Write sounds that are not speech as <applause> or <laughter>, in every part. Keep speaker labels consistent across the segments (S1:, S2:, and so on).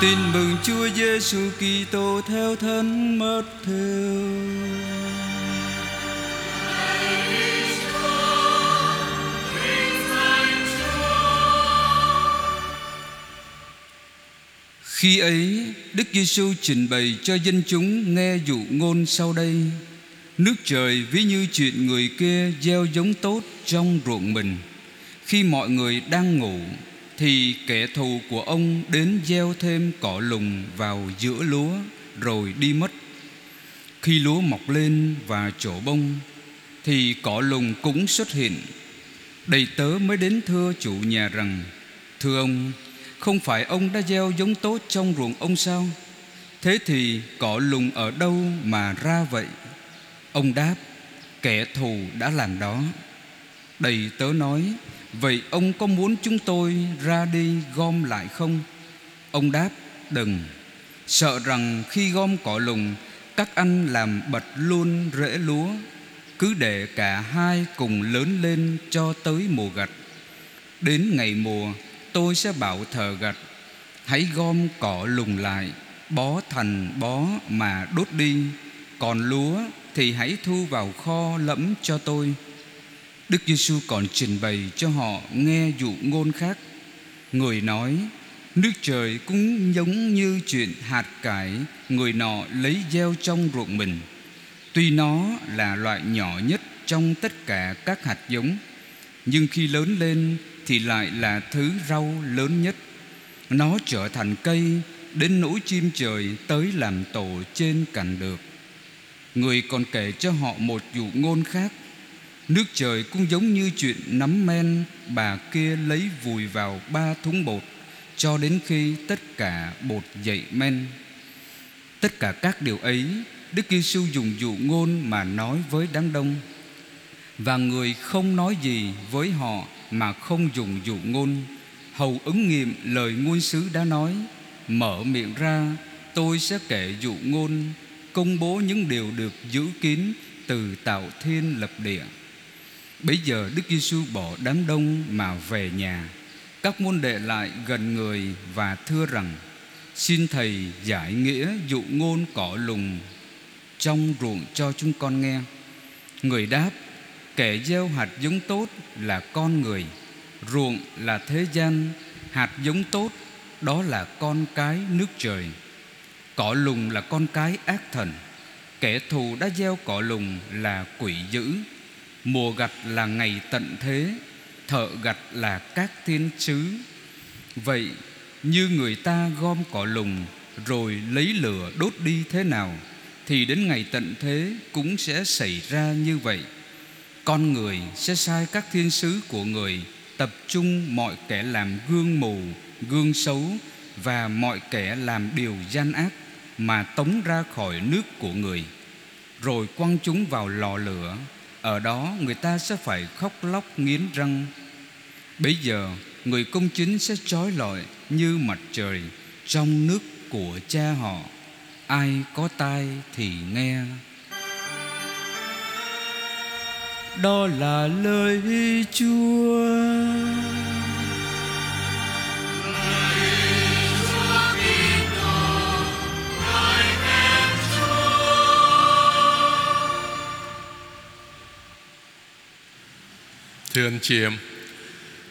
S1: Tin mừng Chúa Giêsu Kitô theo thân mất theo. Khi ấy, Đức Giêsu trình bày cho dân chúng nghe dụ ngôn sau đây. Nước trời ví như chuyện người kia gieo giống tốt trong ruộng mình. Khi mọi người đang ngủ thì kẻ thù của ông đến gieo thêm cỏ lùng vào giữa lúa rồi đi mất. Khi lúa mọc lên và trổ bông thì cỏ lùng cũng xuất hiện. Đầy tớ mới đến thưa chủ nhà rằng: "Thưa ông, không phải ông đã gieo giống tốt trong ruộng ông sao? Thế thì cỏ lùng ở đâu mà ra vậy?" Ông đáp: "Kẻ thù đã làm đó." Đầy tớ nói: Vậy ông có muốn chúng tôi ra đi gom lại không? Ông đáp, đừng. Sợ rằng khi gom cỏ lùng, Các anh làm bật luôn rễ lúa. Cứ để cả hai cùng lớn lên cho tới mùa gặt. Đến ngày mùa, tôi sẽ bảo thờ gặt. Hãy gom cỏ lùng lại, Bó thành bó mà đốt đi. Còn lúa thì hãy thu vào kho lẫm cho tôi. Đức Giêsu còn trình bày cho họ nghe dụ ngôn khác. Người nói: Nước trời cũng giống như chuyện hạt cải người nọ lấy gieo trong ruộng mình. Tuy nó là loại nhỏ nhất trong tất cả các hạt giống, nhưng khi lớn lên thì lại là thứ rau lớn nhất. Nó trở thành cây đến nỗi chim trời tới làm tổ trên cành được. Người còn kể cho họ một dụ ngôn khác Nước trời cũng giống như chuyện nắm men, Bà kia lấy vùi vào ba thúng bột, Cho đến khi tất cả bột dậy men. Tất cả các điều ấy, Đức Giêsu dùng dụ ngôn mà nói với đám đông. Và người không nói gì với họ Mà không dùng dụ ngôn. Hầu ứng nghiệm lời ngôn sứ đã nói, Mở miệng ra, Tôi sẽ kể dụ ngôn, Công bố những điều được giữ kín Từ tạo thiên lập địa. Bấy giờ Đức Giêsu bỏ đám đông mà về nhà. Các môn đệ lại gần người và thưa rằng, Xin Thầy giải nghĩa dụ ngôn cỏ lùng Trong ruộng cho chúng con nghe. Người đáp, Kẻ gieo hạt giống tốt là con người, Ruộng là thế gian, Hạt giống tốt, đó là con cái nước trời. Cỏ lùng là con cái ác thần, Kẻ thù đã gieo cỏ lùng là quỷ dữ. Mùa gặt là ngày tận thế Thợ gặt là các thiên sứ. Vậy như người ta gom cỏ lùng Rồi lấy lửa đốt đi thế nào Thì đến ngày tận thế cũng sẽ xảy ra như vậy. Con người sẽ sai các thiên sứ của người Tập trung mọi kẻ làm gương mù, gương xấu Và mọi kẻ làm điều gian ác Mà tống ra khỏi nước của người. Rồi quăng chúng vào lò lửa ở đó người ta sẽ phải khóc lóc nghiến răng. Bây giờ người công chính sẽ trói lọi như mặt trời Trong nước của cha họ. Ai có tai thì nghe. Đó là lời Chúa.
S2: Thưa anh chị em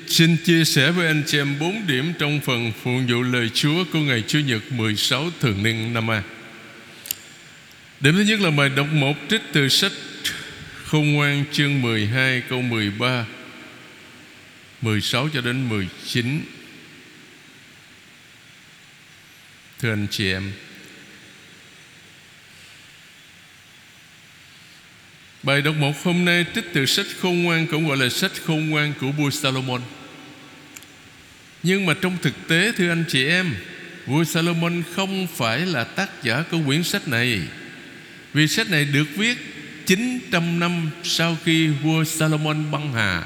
S2: Xin chia sẻ với anh chị em bốn điểm trong phần phụng vụ lời Chúa của ngày Chủ nhật 16 thường niên năm A. Điểm thứ nhất là bài đọc một trích từ sách Khôn ngoan chương 12 câu 13 16 cho đến 19 Thưa anh chị em Bài đọc một hôm nay trích từ sách khôn ngoan Cũng gọi là sách khôn ngoan của vua Salomon. Nhưng mà trong thực tế, thưa anh chị em, Vua Salomon không phải là tác giả của quyển sách này. Vì sách này được viết 900 năm sau khi vua Salomon băng hà.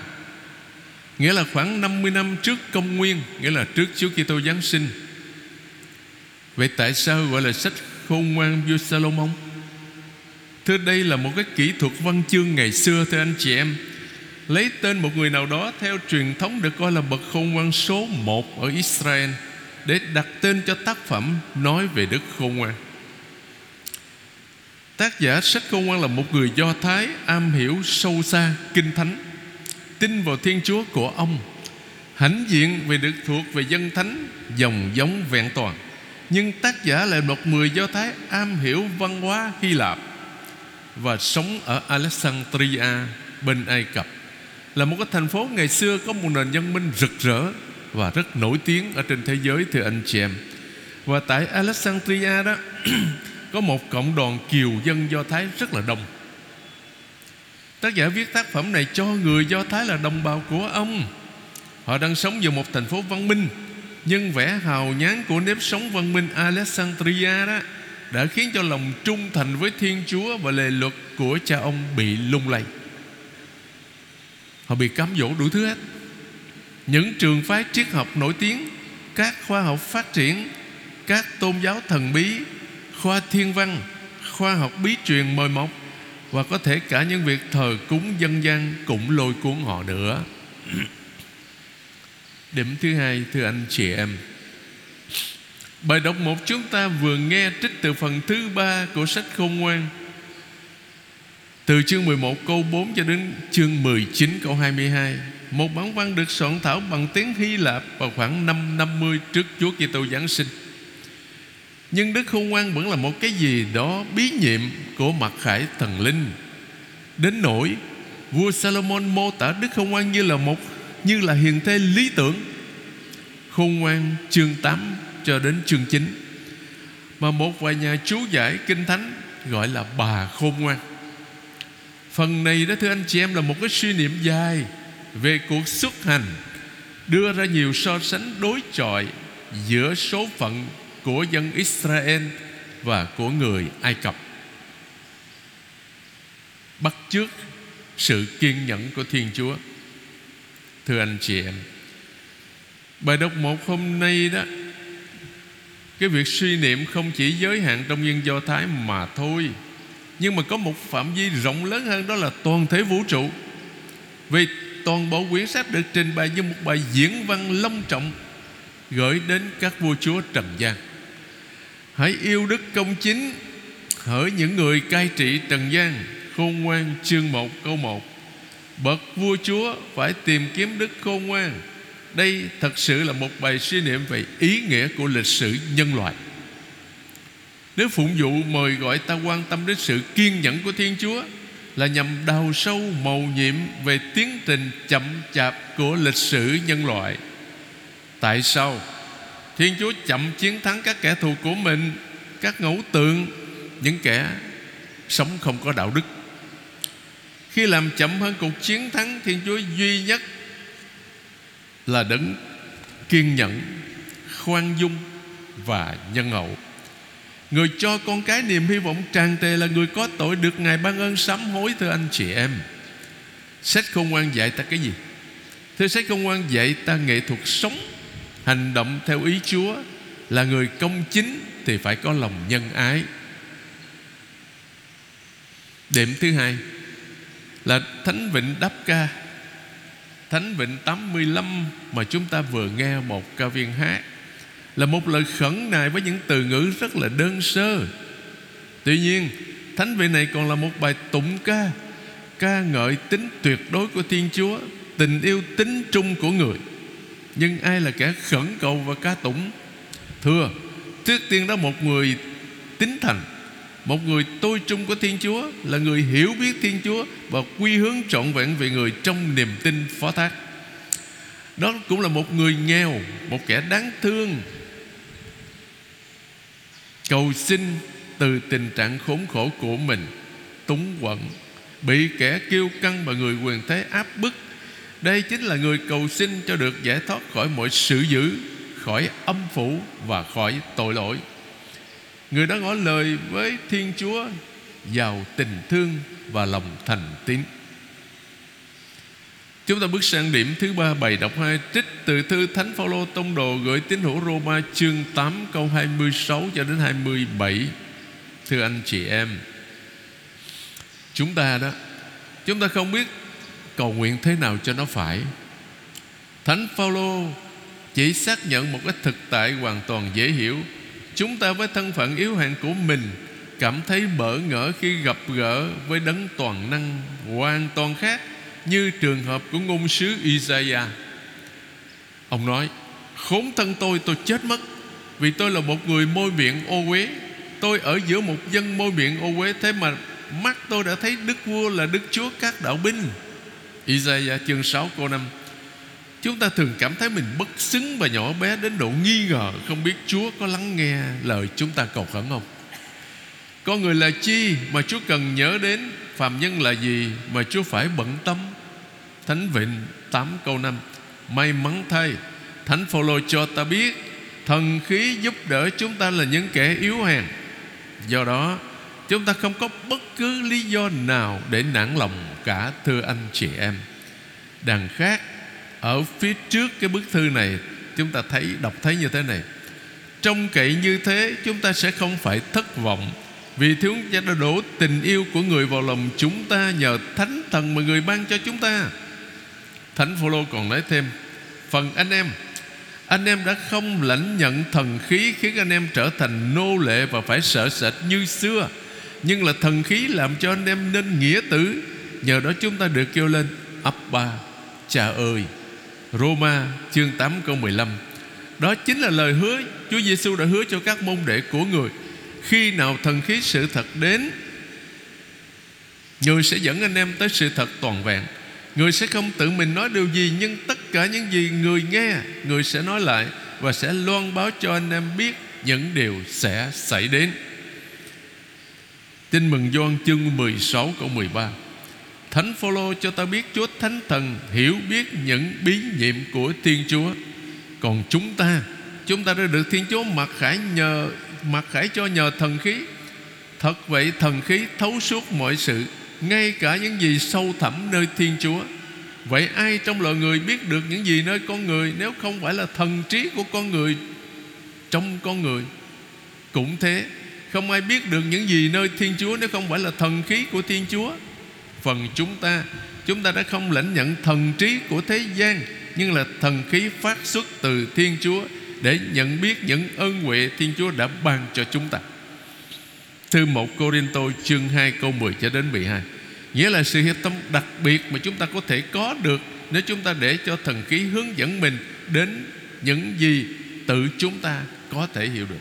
S2: Nghĩa là khoảng 50 năm trước công nguyên, Nghĩa là trước Chúa Kitô Giáng sinh. Vậy tại sao gọi là sách khôn ngoan vua Salomon? Thưa đây là một cái kỹ thuật văn chương ngày xưa Thưa anh chị em Lấy tên một người nào đó Theo truyền thống được coi là bậc khôn ngoan số một Ở Israel để đặt tên cho tác phẩm nói về Đức Khôn Ngoan. Tác giả sách Khôn Ngoan là một người Do Thái am hiểu sâu xa kinh thánh, tin vào Thiên Chúa của ông, hãnh diện về được thuộc về dân thánh, dòng giống vẹn toàn. Nhưng tác giả là một người Do Thái am hiểu văn hóa Hy Lạp và sống ở Alexandria, bên Ai Cập là một cái thành phố ngày xưa có một nền văn minh rực rỡ và rất nổi tiếng ở trên thế giới, thưa anh chị em. Và tại Alexandria đó, <clears throat> có một cộng đoàn kiều dân Do Thái rất là đông. Tác giả viết tác phẩm này cho người Do Thái là đồng bào của ông. Họ đang sống vào một thành phố văn minh, nhưng vẻ hào nhán của nếp sống văn minh Alexandria đó đã khiến cho lòng trung thành với Thiên Chúa và lề luật của cha ông bị lung lay. Họ bị cám dỗ đủ thứ hết Những trường phái triết học nổi tiếng, Các khoa học phát triển, Các tôn giáo thần bí, Khoa thiên văn, Khoa học bí truyền mời mọc Và có thể cả những việc thờ cúng dân gian Cũng lôi cuốn họ nữa Điểm thứ hai, Thưa anh chị em Bài đọc một chúng ta vừa nghe trích từ phần thứ ba của sách khôn ngoan. Từ chương 11 câu 4 cho đến chương 19 câu 22 Một bản văn được soạn thảo bằng tiếng Hy Lạp vào khoảng năm 50 trước Chúa Kitô Giáng sinh. Nhưng Đức Khôn Ngoan vẫn là một cái gì đó bí nhiệm của mặt khải thần linh. Đến nỗi, vua Salomon mô tả Đức Khôn Ngoan như là một, như là hiền thê lý tưởng. Khôn Ngoan chương 8 cho đến chương 9 Mà một vài nhà chú giải kinh thánh gọi là bà Khôn Ngoan. Phần này đó, thưa anh chị em, là một cái suy niệm dài Về cuộc xuất hành, Đưa ra nhiều so sánh đối chọi Giữa số phận của dân Israel Và của người Ai Cập. Bắt chước sự kiên nhẫn của Thiên Chúa. Thưa anh chị em, Bài đọc một hôm nay đó cái việc suy niệm không chỉ giới hạn trong dân Do Thái mà thôi. Nhưng mà có một phạm vi rộng lớn hơn đó là toàn thể vũ trụ. Vì toàn bộ quyển sách được trình bày như một bài diễn văn long trọng gửi đến các vua chúa trần gian. Hãy yêu đức công chính, hỡi những người cai trị trần gian. Khôn ngoan chương 1 câu 1 bậc vua chúa phải tìm kiếm đức khôn ngoan đây thật sự là một bài suy niệm về ý nghĩa của lịch sử nhân loại. Nếu phụng vụ mời gọi ta quan tâm đến sự kiên nhẫn của Thiên Chúa, Là nhằm đào sâu màu nhiệm về tiến trình chậm chạp của lịch sử nhân loại. Tại sao? Thiên Chúa chậm chiến thắng các kẻ thù của mình, Các ngẫu tượng, Những kẻ sống không có đạo đức. Khi làm chậm hơn cuộc chiến thắng, Thiên Chúa duy nhất là đấng kiên nhẫn, Khoan dung Và nhân hậu Người cho con cái niềm hy vọng tràn trề là người có tội được Ngài ban ơn sám hối, thưa anh chị em. Sách khôn ngoan dạy ta cái gì? Thưa sách khôn ngoan dạy ta nghệ thuật sống, Hành động theo ý Chúa Là người công chính Thì phải có lòng nhân ái Điểm thứ hai Là Thánh Vịnh Đáp Ca Thánh Vịnh 85 Mà chúng ta vừa nghe một ca viên hát, là một lời khẩn nài với những từ ngữ rất là đơn sơ. Tuy nhiên, thánh vị này còn là một bài tụng ca ca ngợi tính tuyệt đối của thiên chúa, tình yêu tính trung của người. Nhưng ai là kẻ khẩn cầu và ca tụng? Thưa, trước tiên đó một người tín thành một người tôi trung của Thiên Chúa Là người hiểu biết Thiên Chúa Và quy hướng trọn vẹn về người trong niềm tin phó thác. Đó cũng là một người nghèo, Một kẻ đáng thương. Cầu xin từ tình trạng khốn khổ của mình, túng quẫn, bị kẻ kiêu căng và người quyền thế áp bức. Đây chính là người cầu xin cho được giải thoát khỏi mọi sự dữ, khỏi âm phủ và khỏi tội lỗi người đã ngỏ lời với thiên chúa, giàu tình thương và lòng thành tín. Chúng ta bước sang điểm thứ ba, bài đọc hai, Trích từ thư Thánh Phaolô Tông Đồ Gửi tín hữu Roma chương 8 câu 26 cho đến 27 Thưa anh chị em, Chúng ta đó, Chúng ta không biết cầu nguyện thế nào cho nó phải. Thánh Phaolô chỉ xác nhận một cái thực tại, hoàn toàn dễ hiểu chúng ta với thân phận yếu hạn của mình cảm thấy bỡ ngỡ khi gặp gỡ với đấng toàn năng hoàn toàn khác như trường hợp của ngôn sứ Isaiah. Ông nói: "Khốn thân tôi, tôi chết mất, vì tôi là một người môi miệng ô uế. Tôi ở giữa một dân môi miệng ô uế thế mà mắt tôi đã thấy Đức vua là Đức Chúa các đạo binh." Isaiah chương 6 câu 5 Chúng ta thường cảm thấy mình bất xứng và nhỏ bé đến độ nghi ngờ, Không biết Chúa có lắng nghe lời chúng ta cầu khẩn không? Con người là chi mà Chúa cần nhớ đến? Phàm nhân là gì mà Chúa phải bận tâm? Thánh Vịnh 8 câu 5 May mắn thay, Thánh Phaolô cho ta biết, Thần khí giúp đỡ chúng ta là những kẻ yếu hèn. Do đó, Chúng ta không có bất cứ lý do nào Để nản lòng cả, thưa anh chị em. Đằng khác ở phía trước cái bức thư này, Chúng ta thấy, đọc thấy như thế này. Trong cậy như thế, Chúng ta sẽ không phải thất vọng, Vì Thiếu Cha đã đổ tình yêu của người vào lòng chúng ta Nhờ Thánh Thần mà người ban cho chúng ta. Thánh Phaolô còn nói thêm, Phần anh em Anh em đã không lãnh nhận thần khí Khiến anh em trở thành nô lệ Và phải sợ sệt như xưa, Nhưng là thần khí làm cho anh em nên nghĩa tử. Nhờ đó chúng ta được kêu lên, Abba, Cha ơi. Roma, chương 8 câu 15 Đó chính là lời hứa Chúa Giêsu đã hứa cho các môn đệ của người. Khi nào thần khí sự thật đến, Người sẽ dẫn anh em tới sự thật toàn vẹn. Người sẽ không tự mình nói điều gì, Nhưng tất cả những gì người nghe, Người sẽ nói lại Và sẽ loan báo cho anh em biết Những điều sẽ xảy đến. Tin mừng Gioan chương 16 câu 13 Thánh Phaolô cho ta biết Chúa Thánh Thần hiểu biết những bí nhiệm của Thiên Chúa. Còn chúng ta, chúng ta đã được Thiên Chúa mặc khải nhờ mặc khải cho nhờ thần khí. Thật vậy thần khí thấu suốt mọi sự, ngay cả những gì sâu thẳm nơi Thiên Chúa. Vậy ai trong loài người biết được những gì nơi con người nếu không phải là thần trí của con người trong con người? Cũng thế, không ai biết được những gì nơi Thiên Chúa nếu không phải là thần khí của Thiên Chúa. Phần chúng ta. Chúng ta đã không lãnh nhận thần trí của thế gian, Nhưng là thần khí phát xuất từ Thiên Chúa Để nhận biết những ơn huệ Thiên Chúa đã ban cho chúng ta. Thư 1 Corinto chương 2 câu 10 cho đến 12 Nghĩa là sự hiệp tâm đặc biệt mà chúng ta có thể có được Nếu chúng ta để cho thần khí hướng dẫn mình Đến những gì tự chúng ta có thể hiểu được.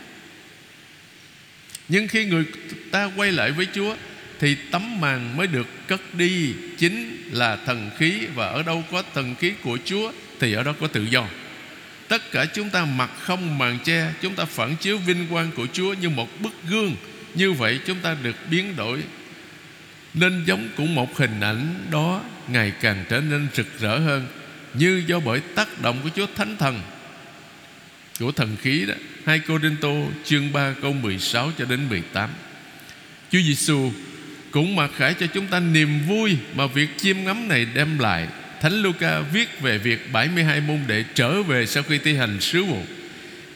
S2: Nhưng khi người ta quay lại với Chúa thì tấm màn mới được cất đi chính là thần khí và ở đâu có thần khí của Chúa thì ở đó có tự do. Tất cả chúng ta mặc không màn che, chúng ta phản chiếu vinh quang của Chúa như một bức gương. Như vậy chúng ta được biến đổi nên giống cũng một hình ảnh đó ngày càng trở nên rực rỡ hơn như do bởi tác động của Chúa Thánh Thần của thần khí đó. Hai Cô Đinh Tô chương 3 câu 16 cho đến 18. Chúa Giêsu cũng mặc khải cho chúng ta niềm vui mà việc chiêm ngắm này đem lại. Thánh Luca viết về việc 72 môn đệ trở về sau khi thi hành sứ vụ.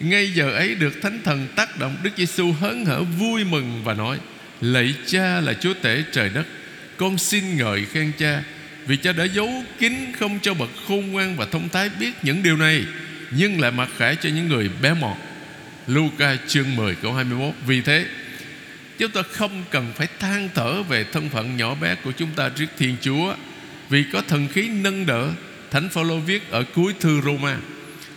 S2: Ngay giờ ấy được Thánh Thần tác động Đức Giêsu hớn hở vui mừng và nói: Lạy Cha là Chúa tể trời đất, con xin ngợi khen Cha vì Cha đã giấu kín không cho bậc khôn ngoan và thông thái biết những điều này, nhưng lại mặc khải cho những người bé mọt. Luca chương 10 câu 21 Vì thế Chúng ta không cần phải than thở về thân phận nhỏ bé của chúng ta trước Thiên Chúa, Vì có thần khí nâng đỡ. Thánh Phaolô viết ở cuối thư Roma,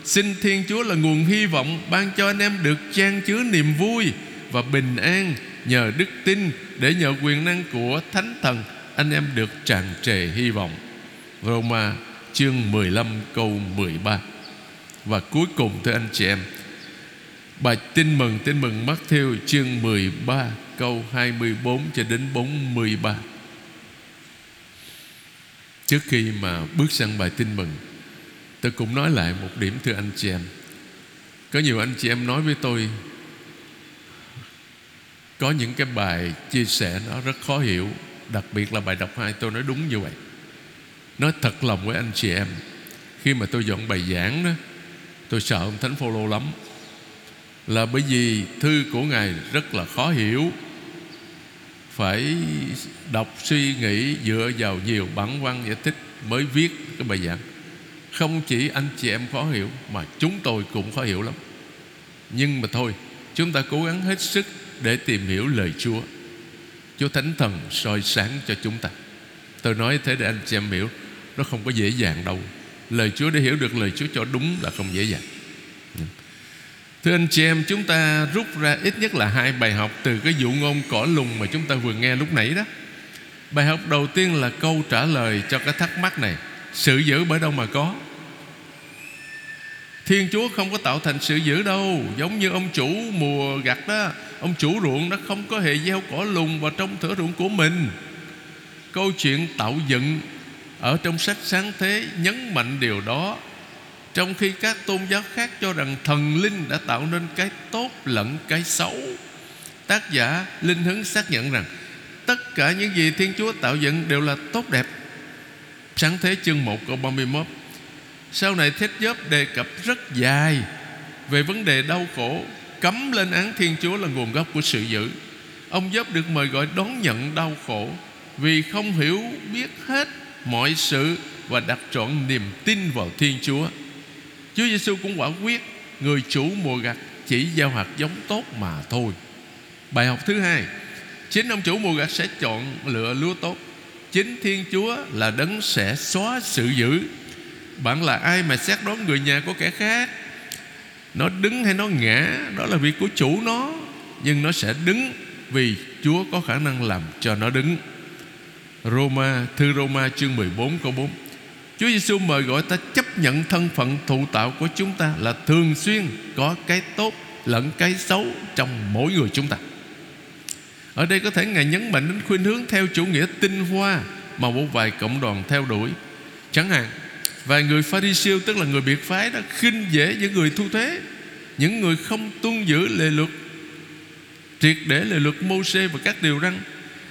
S2: Xin Thiên Chúa là nguồn hy vọng Ban cho anh em được trang chứa niềm vui Và bình an nhờ đức tin Để nhờ quyền năng của Thánh Thần Anh em được tràn trề hy vọng. Roma chương 15 câu 13 Và cuối cùng thưa anh chị em, Bài tin mừng tin mừng Matthew chương 13 câu 24 cho đến 43 Trước khi mà bước sang bài tin mừng, Tôi cũng nói lại một điểm thưa anh chị em. Có nhiều anh chị em nói với tôi, Có những cái bài chia sẻ nó rất khó hiểu, Đặc biệt là bài đọc hai tôi nói đúng như vậy. Nói thật lòng với anh chị em, Khi mà tôi dọn bài giảng đó, Tôi sợ ông Thánh Phaolô lắm. Là bởi vì thư của Ngài rất là khó hiểu phải đọc suy nghĩ dựa vào nhiều bản văn giải thích mới viết cái bài giảng. Không chỉ anh chị em khó hiểu, Mà chúng tôi cũng khó hiểu lắm. Nhưng mà thôi, Chúng ta cố gắng hết sức để tìm hiểu lời Chúa. Chúa Thánh Thần soi sáng cho chúng ta. Tôi nói thế để anh chị em hiểu, Nó không có dễ dàng đâu. Lời Chúa để hiểu được lời Chúa cho đúng là không dễ dàng. Thưa anh chị em, Chúng ta rút ra ít nhất là hai bài học Từ cái dụ ngôn cỏ lùng mà chúng ta vừa nghe lúc nãy đó. Bài học đầu tiên là câu trả lời cho cái thắc mắc này Sự giữ bởi đâu mà có? Thiên Chúa không có tạo thành sự giữ đâu, Giống như ông chủ mùa gặt đó. Ông chủ ruộng nó không có hề gieo cỏ lùng vào trong thửa ruộng của mình. Câu chuyện tạo dựng Ở trong sách sáng thế nhấn mạnh điều đó. Trong khi các tôn giáo khác cho rằng thần linh đã tạo nên cái tốt lẫn cái xấu, Tác giả Linh Hứng xác nhận rằng Tất cả những gì Thiên Chúa tạo dựng đều là tốt đẹp. Sáng thế chương 1 câu 31 Sau này Thiết Giớp đề cập rất dài Về vấn đề đau khổ, Cấm lên án Thiên Chúa là nguồn gốc của sự dữ. Ông Giớp được mời gọi đón nhận đau khổ Vì không hiểu biết hết mọi sự Và đặt trọn niềm tin vào Thiên Chúa. Chúa Giêsu cũng quả quyết, Người chủ mùa gặt chỉ gieo hạt giống tốt mà thôi. Bài học thứ hai, Chính ông chủ mùa gặt sẽ chọn lựa lúa tốt. Chính Thiên Chúa là đấng sẽ xóa sự dữ. Bạn là ai mà xét đoán người nhà của kẻ khác? Nó đứng hay nó ngã, Đó là việc của chủ nó. Nhưng nó sẽ đứng Vì Chúa có khả năng làm cho nó đứng. Roma, Thư Roma chương 14 câu 4 Chúa Giêsu mời gọi ta chấp nhận thân phận thụ tạo của chúng ta Là thường xuyên có cái tốt lẫn cái xấu trong mỗi người chúng ta ở đây có thể Ngài nhấn mạnh đến khuyên hướng theo chủ nghĩa tinh hoa mà một vài cộng đoàn theo đuổi. Chẳng hạn, vài người pha ri siêu tức là người biệt phái đó khinh dễ những người thu thuế, những người không tuân giữ lệ luật, triệt để lệ luật mô xê và các điều răn.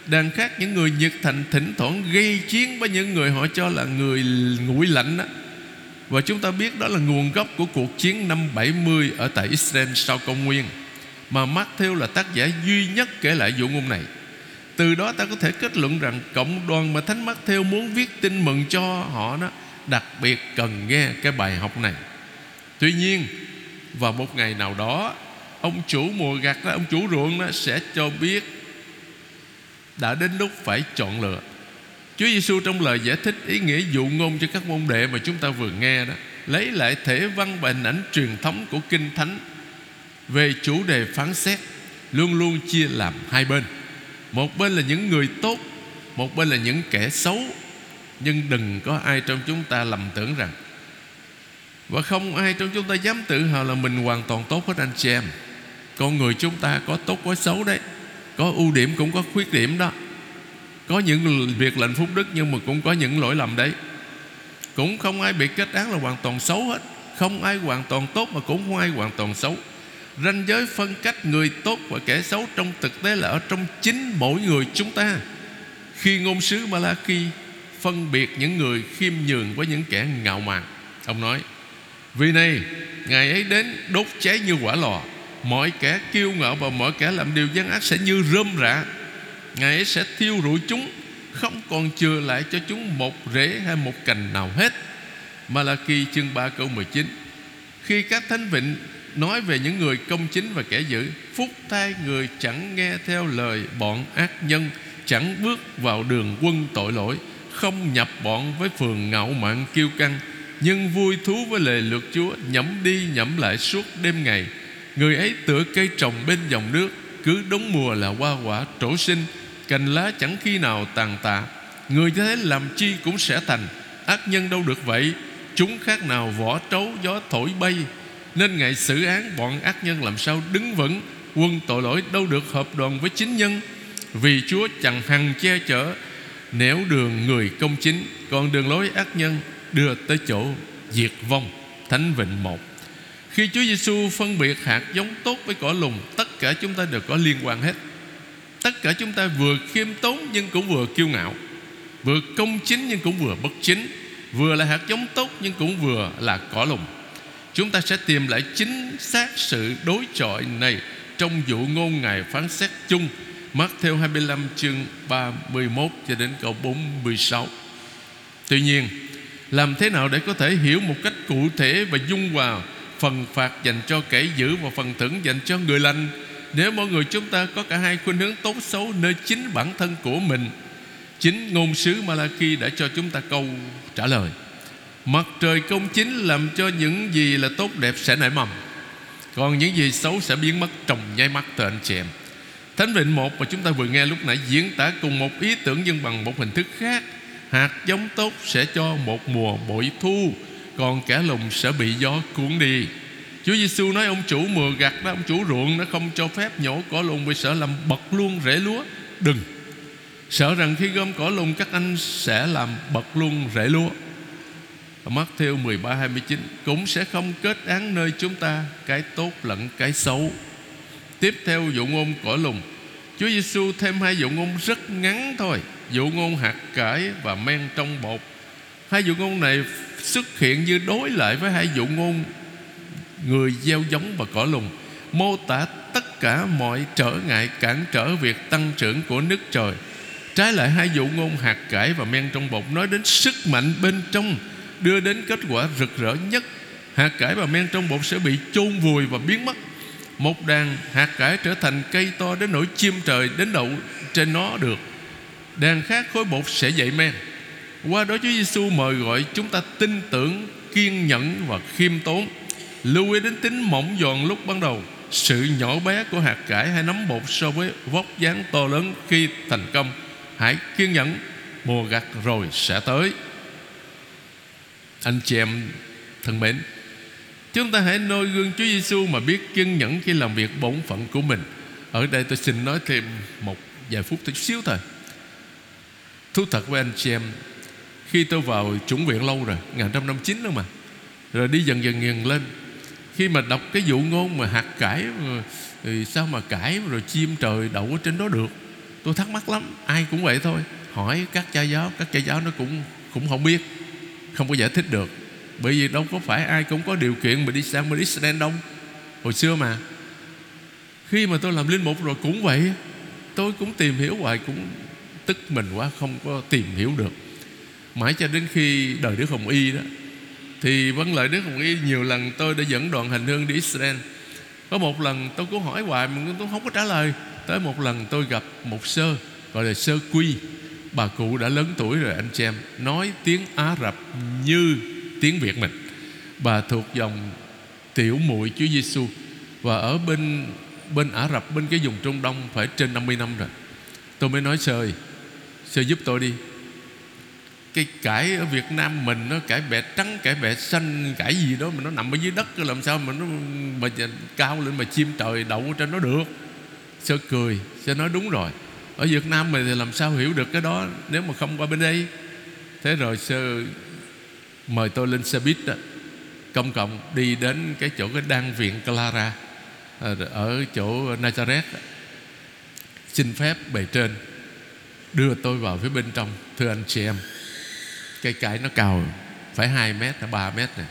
S2: Đàn khác những người nhiệt thành thỉnh thoảng gây chiến với những người họ cho là người nguội lạnh đó. Và chúng ta biết đó là nguồn gốc của cuộc chiến năm 70 ở tại Israel sau công nguyên, mà Matthew là tác giả duy nhất kể lại vụ ngôn này Từ đó ta có thể kết luận rằng Cộng đoàn mà Thánh Matthew muốn viết tin mừng cho họ đó Đặc biệt cần nghe cái bài học này Tuy nhiên, Vào một ngày nào đó, Ông chủ mùa gặt đó Ông chủ ruộng đó sẽ cho biết đã đến lúc phải chọn lựa. Chúa Giêsu trong lời giải thích ý nghĩa dụ ngôn cho các môn đệ mà chúng ta vừa nghe đó, Lấy lại thể văn và hình ảnh truyền thống của Kinh Thánh về chủ đề phán xét, luôn luôn chia làm hai bên. Một bên là những người tốt, một bên là những kẻ xấu. Nhưng đừng có ai trong chúng ta lầm tưởng rằng, và không ai trong chúng ta dám tự hào là mình hoàn toàn tốt hết anh chị em. Con người chúng ta có tốt có xấu đấy. Có ưu điểm cũng có khuyết điểm đó. Có những việc lệnh phúc đức Nhưng mà cũng có những lỗi lầm đấy. Cũng không ai bị kết án là hoàn toàn xấu hết. Không ai hoàn toàn tốt Mà cũng không ai hoàn toàn xấu. Ranh giới phân cách người tốt và kẻ xấu Trong thực tế là ở trong chính mỗi người chúng ta. Khi ngôn sứ Malachi Phân biệt những người khiêm nhường Với những kẻ ngạo mạn, Ông nói, Vì này Ngày ấy đến đốt cháy như quả lò. Mọi kẻ kiêu ngạo và mọi kẻ làm điều gian ác Sẽ như rơm rạ. Ngài ấy sẽ thiêu rụi chúng, Không còn chừa lại cho chúng một rễ hay một cành nào hết. Malachi chương 3 câu 19 Khi các thánh vịnh nói về những người công chính và kẻ dữ phúc thai người chẳng nghe theo lời bọn ác nhân, chẳng bước vào đường quân tội lỗi, không nhập bọn với phường ngạo mạn kiêu căng, nhưng vui thú với lề luật Chúa nhẩm đi nhẩm lại suốt đêm ngày người ấy tựa cây trồng bên dòng nước, cứ đúng mùa là hoa quả trổ sinh, cành lá chẳng khi nào tàn tạ. Người thế làm chi cũng sẽ thành, ác nhân đâu được vậy. Chúng khác nào vỏ trấu gió thổi bay, nên ngày xử án bọn ác nhân làm sao đứng vững. Quân tội lỗi đâu được hợp đoàn với chính nhân. Vì Chúa chẳng hằng che chở, Nẻo đường người công chính. Còn đường lối ác nhân đưa tới chỗ diệt vong, Thánh Vịnh một. Khi Chúa Giêsu phân biệt hạt giống tốt với cỏ lùng, Tất cả chúng ta đều có liên quan hết. Tất cả chúng ta vừa khiêm tốn Nhưng cũng vừa kiêu ngạo, Vừa công chính nhưng cũng vừa bất chính, Vừa là hạt giống tốt nhưng cũng vừa là cỏ lùng. Chúng ta sẽ tìm lại chính xác sự đối chọi này Trong dụ ngôn Ngài phán xét chung Mắc theo 25 chương 31 cho đến câu 46 Tuy nhiên, làm thế nào để có thể hiểu một cách cụ thể và dung hòa phần phạt dành cho kẻ dữ và phần thưởng dành cho người lành. Nếu mọi người chúng ta có cả hai khuynh hướng tốt xấu nơi chính bản thân của mình, chính ngôn sứ Malachi đã cho chúng ta câu trả lời. Mặt trời công chính làm cho những gì là tốt đẹp sẽ nảy mầm, còn những gì xấu sẽ biến mất trong nháy mắt từ anh chị em. Thánh Vịnh một mà chúng ta vừa nghe lúc nãy, diễn tả cùng một ý tưởng nhưng bằng một hình thức khác. Hạt giống tốt sẽ cho một mùa bội thu còn kẻ lùng sẽ bị gió cuốn đi. Chúa Giêsu nói ông chủ mùa gặt đó, Ông chủ ruộng nó không cho phép nhổ cỏ lùng Vì sợ làm bật luôn rễ lúa. Đừng. Sợ rằng khi gom cỏ lùng, các anh sẽ làm bật luôn rễ lúa. Mắt theo 13 29 Cũng sẽ không kết án nơi chúng ta Cái tốt lẫn cái xấu. Tiếp theo, dụ ngôn cỏ lùng. Chúa Giêsu thêm hai dụ ngôn rất ngắn thôi. Dụ ngôn hạt cải và men trong bột. Hai dụ ngôn này xuất hiện như đối lại với hai dụ ngôn Người gieo giống và cỏ lùng, Mô tả tất cả mọi trở ngại cản trở việc tăng trưởng của nước trời. Trái lại, hai dụ ngôn hạt cải và men trong bột Nói đến sức mạnh bên trong, Đưa đến kết quả rực rỡ nhất. Hạt cải và men trong bột sẽ bị chôn vùi và biến mất. Một đàn hạt cải trở thành cây to đến nỗi chim trời đến đậu trên nó được. Đàn khác khối bột sẽ dậy men. Qua đó Chúa Giêsu mời gọi chúng ta tin tưởng Kiên nhẫn và khiêm tốn Lưu ý đến tính mỏng giòn lúc ban đầu Sự nhỏ bé của hạt cải hay nấm bột So với vóc dáng to lớn khi thành công Hãy kiên nhẫn Mùa gặt rồi sẽ tới Anh chị em thân mến Chúng ta hãy noi gương Chúa Giêsu mà biết kiên nhẫn khi làm việc bổn phận của mình. Ở đây tôi xin nói thêm một vài phút chút xíu thôi. Thú thật với anh chị em, khi tôi vào chủng viện lâu rồi, 1959 đó mà, rồi đi dần dần dần lên. Khi mà đọc cái dụ ngôn mà hạt cải ờ, thì sao mà cải rồi chim trời đậu ở trên đó được? Tôi thắc mắc lắm ai cũng vậy thôi. Hỏi các cha giáo các cha giáo nó cũng cũng không biết không có giải thích được. Bởi vì đâu có phải ai cũng có điều kiện mà đi sang bên Israel đông, Hồi xưa mà. Khi mà tôi làm linh mục rồi cũng vậy. Tôi cũng tìm hiểu hoài cũng tức mình quá không có tìm hiểu được. Mãi cho đến khi đời Đức Hồng Y đó, Thì vâng, vấn lợi Đức Hồng Y nhiều lần tôi đã dẫn đoàn hành hương đi Israel. Có một lần tôi cũng hỏi hoài mà tôi không có trả lời. Tới một lần tôi gặp một sơ, Gọi là sơ quy. Bà cụ đã lớn tuổi rồi, anh chị em, Nói tiếng Ả Rập như tiếng Việt mình. Bà thuộc dòng tiểu muội Chúa Giêsu Và ở bên bên Ả Rập, Bên cái vùng Trung Đông phải trên 50 năm rồi. Tôi mới nói, sơ Sơ giúp tôi đi. Cái cải ở Việt Nam mình nó Cải bẹ trắng, cải bẹ xanh Cải gì đó mà nó nằm ở dưới đất Làm sao mà nó mà cao lên Mà chim trời đậu trên nó được. Sơ cười, sẽ nói đúng rồi. Ở Việt Nam mình thì làm sao hiểu được cái đó Nếu mà không qua bên đây? Thế rồi sơ mời tôi lên xe buýt đó, công cộng đi đến cái chỗ cái đan viện Clara à, ở chỗ Nazareth xin phép bề trên đưa tôi vào phía bên trong thưa anh chị em cây cải nó cao, phải 2 mét là 3 mét này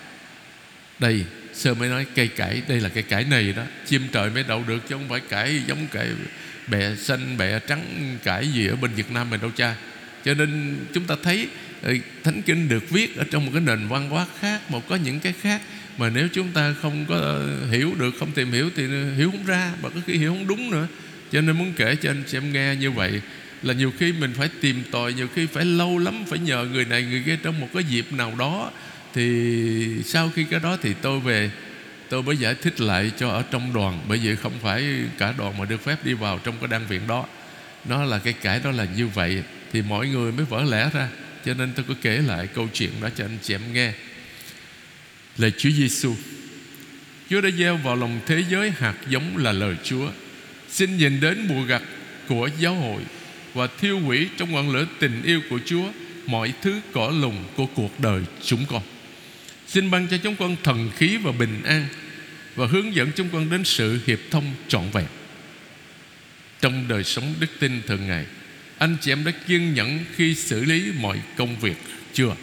S2: đây, sơ mới nói cây cải, đây là cây cải này đó. Chim trời mới đậu được chứ không phải cải giống cải bẹ xanh bẹ trắng, cải gì ở bên Việt Nam mình đâu cha. Cho nên chúng ta thấy ờ, thánh kinh được viết ở trong một cái nền văn hóa khác, một có những cái khác mà nếu chúng ta không có hiểu được, không tìm hiểu thì hiểu không ra và có khi hiểu không đúng nữa. Cho nên muốn kể cho anh chị em nghe như vậy là nhiều khi mình phải tìm tòi, nhiều khi phải lâu lắm, phải nhờ người này người kia trong một cái dịp nào đó. Thì sau khi cái đó thì tôi về, tôi mới giải thích lại cho ở trong đoàn. Bởi vì không phải cả đoàn mà được phép đi vào trong cái đan viện đó. Nó là cái cải đó là như vậy, thì mọi người mới vỡ lẽ ra. Cho nên tôi có kể lại câu chuyện đó cho anh chị em nghe. Là Chúa Giêsu Chúa đã gieo vào lòng thế giới hạt giống là lời Chúa. Xin nhìn đến mùa gặt của giáo hội. Và thiêu hủy trong ngọn lửa tình yêu của Chúa Mọi thứ cỏ lùng của cuộc đời chúng con. Xin ban cho chúng con thần khí và bình an Và hướng dẫn chúng con đến sự hiệp thông trọn vẹn. Trong đời sống đức tin thường ngày, anh chị em đã kiên nhẫn khi xử lý mọi công việc chưa?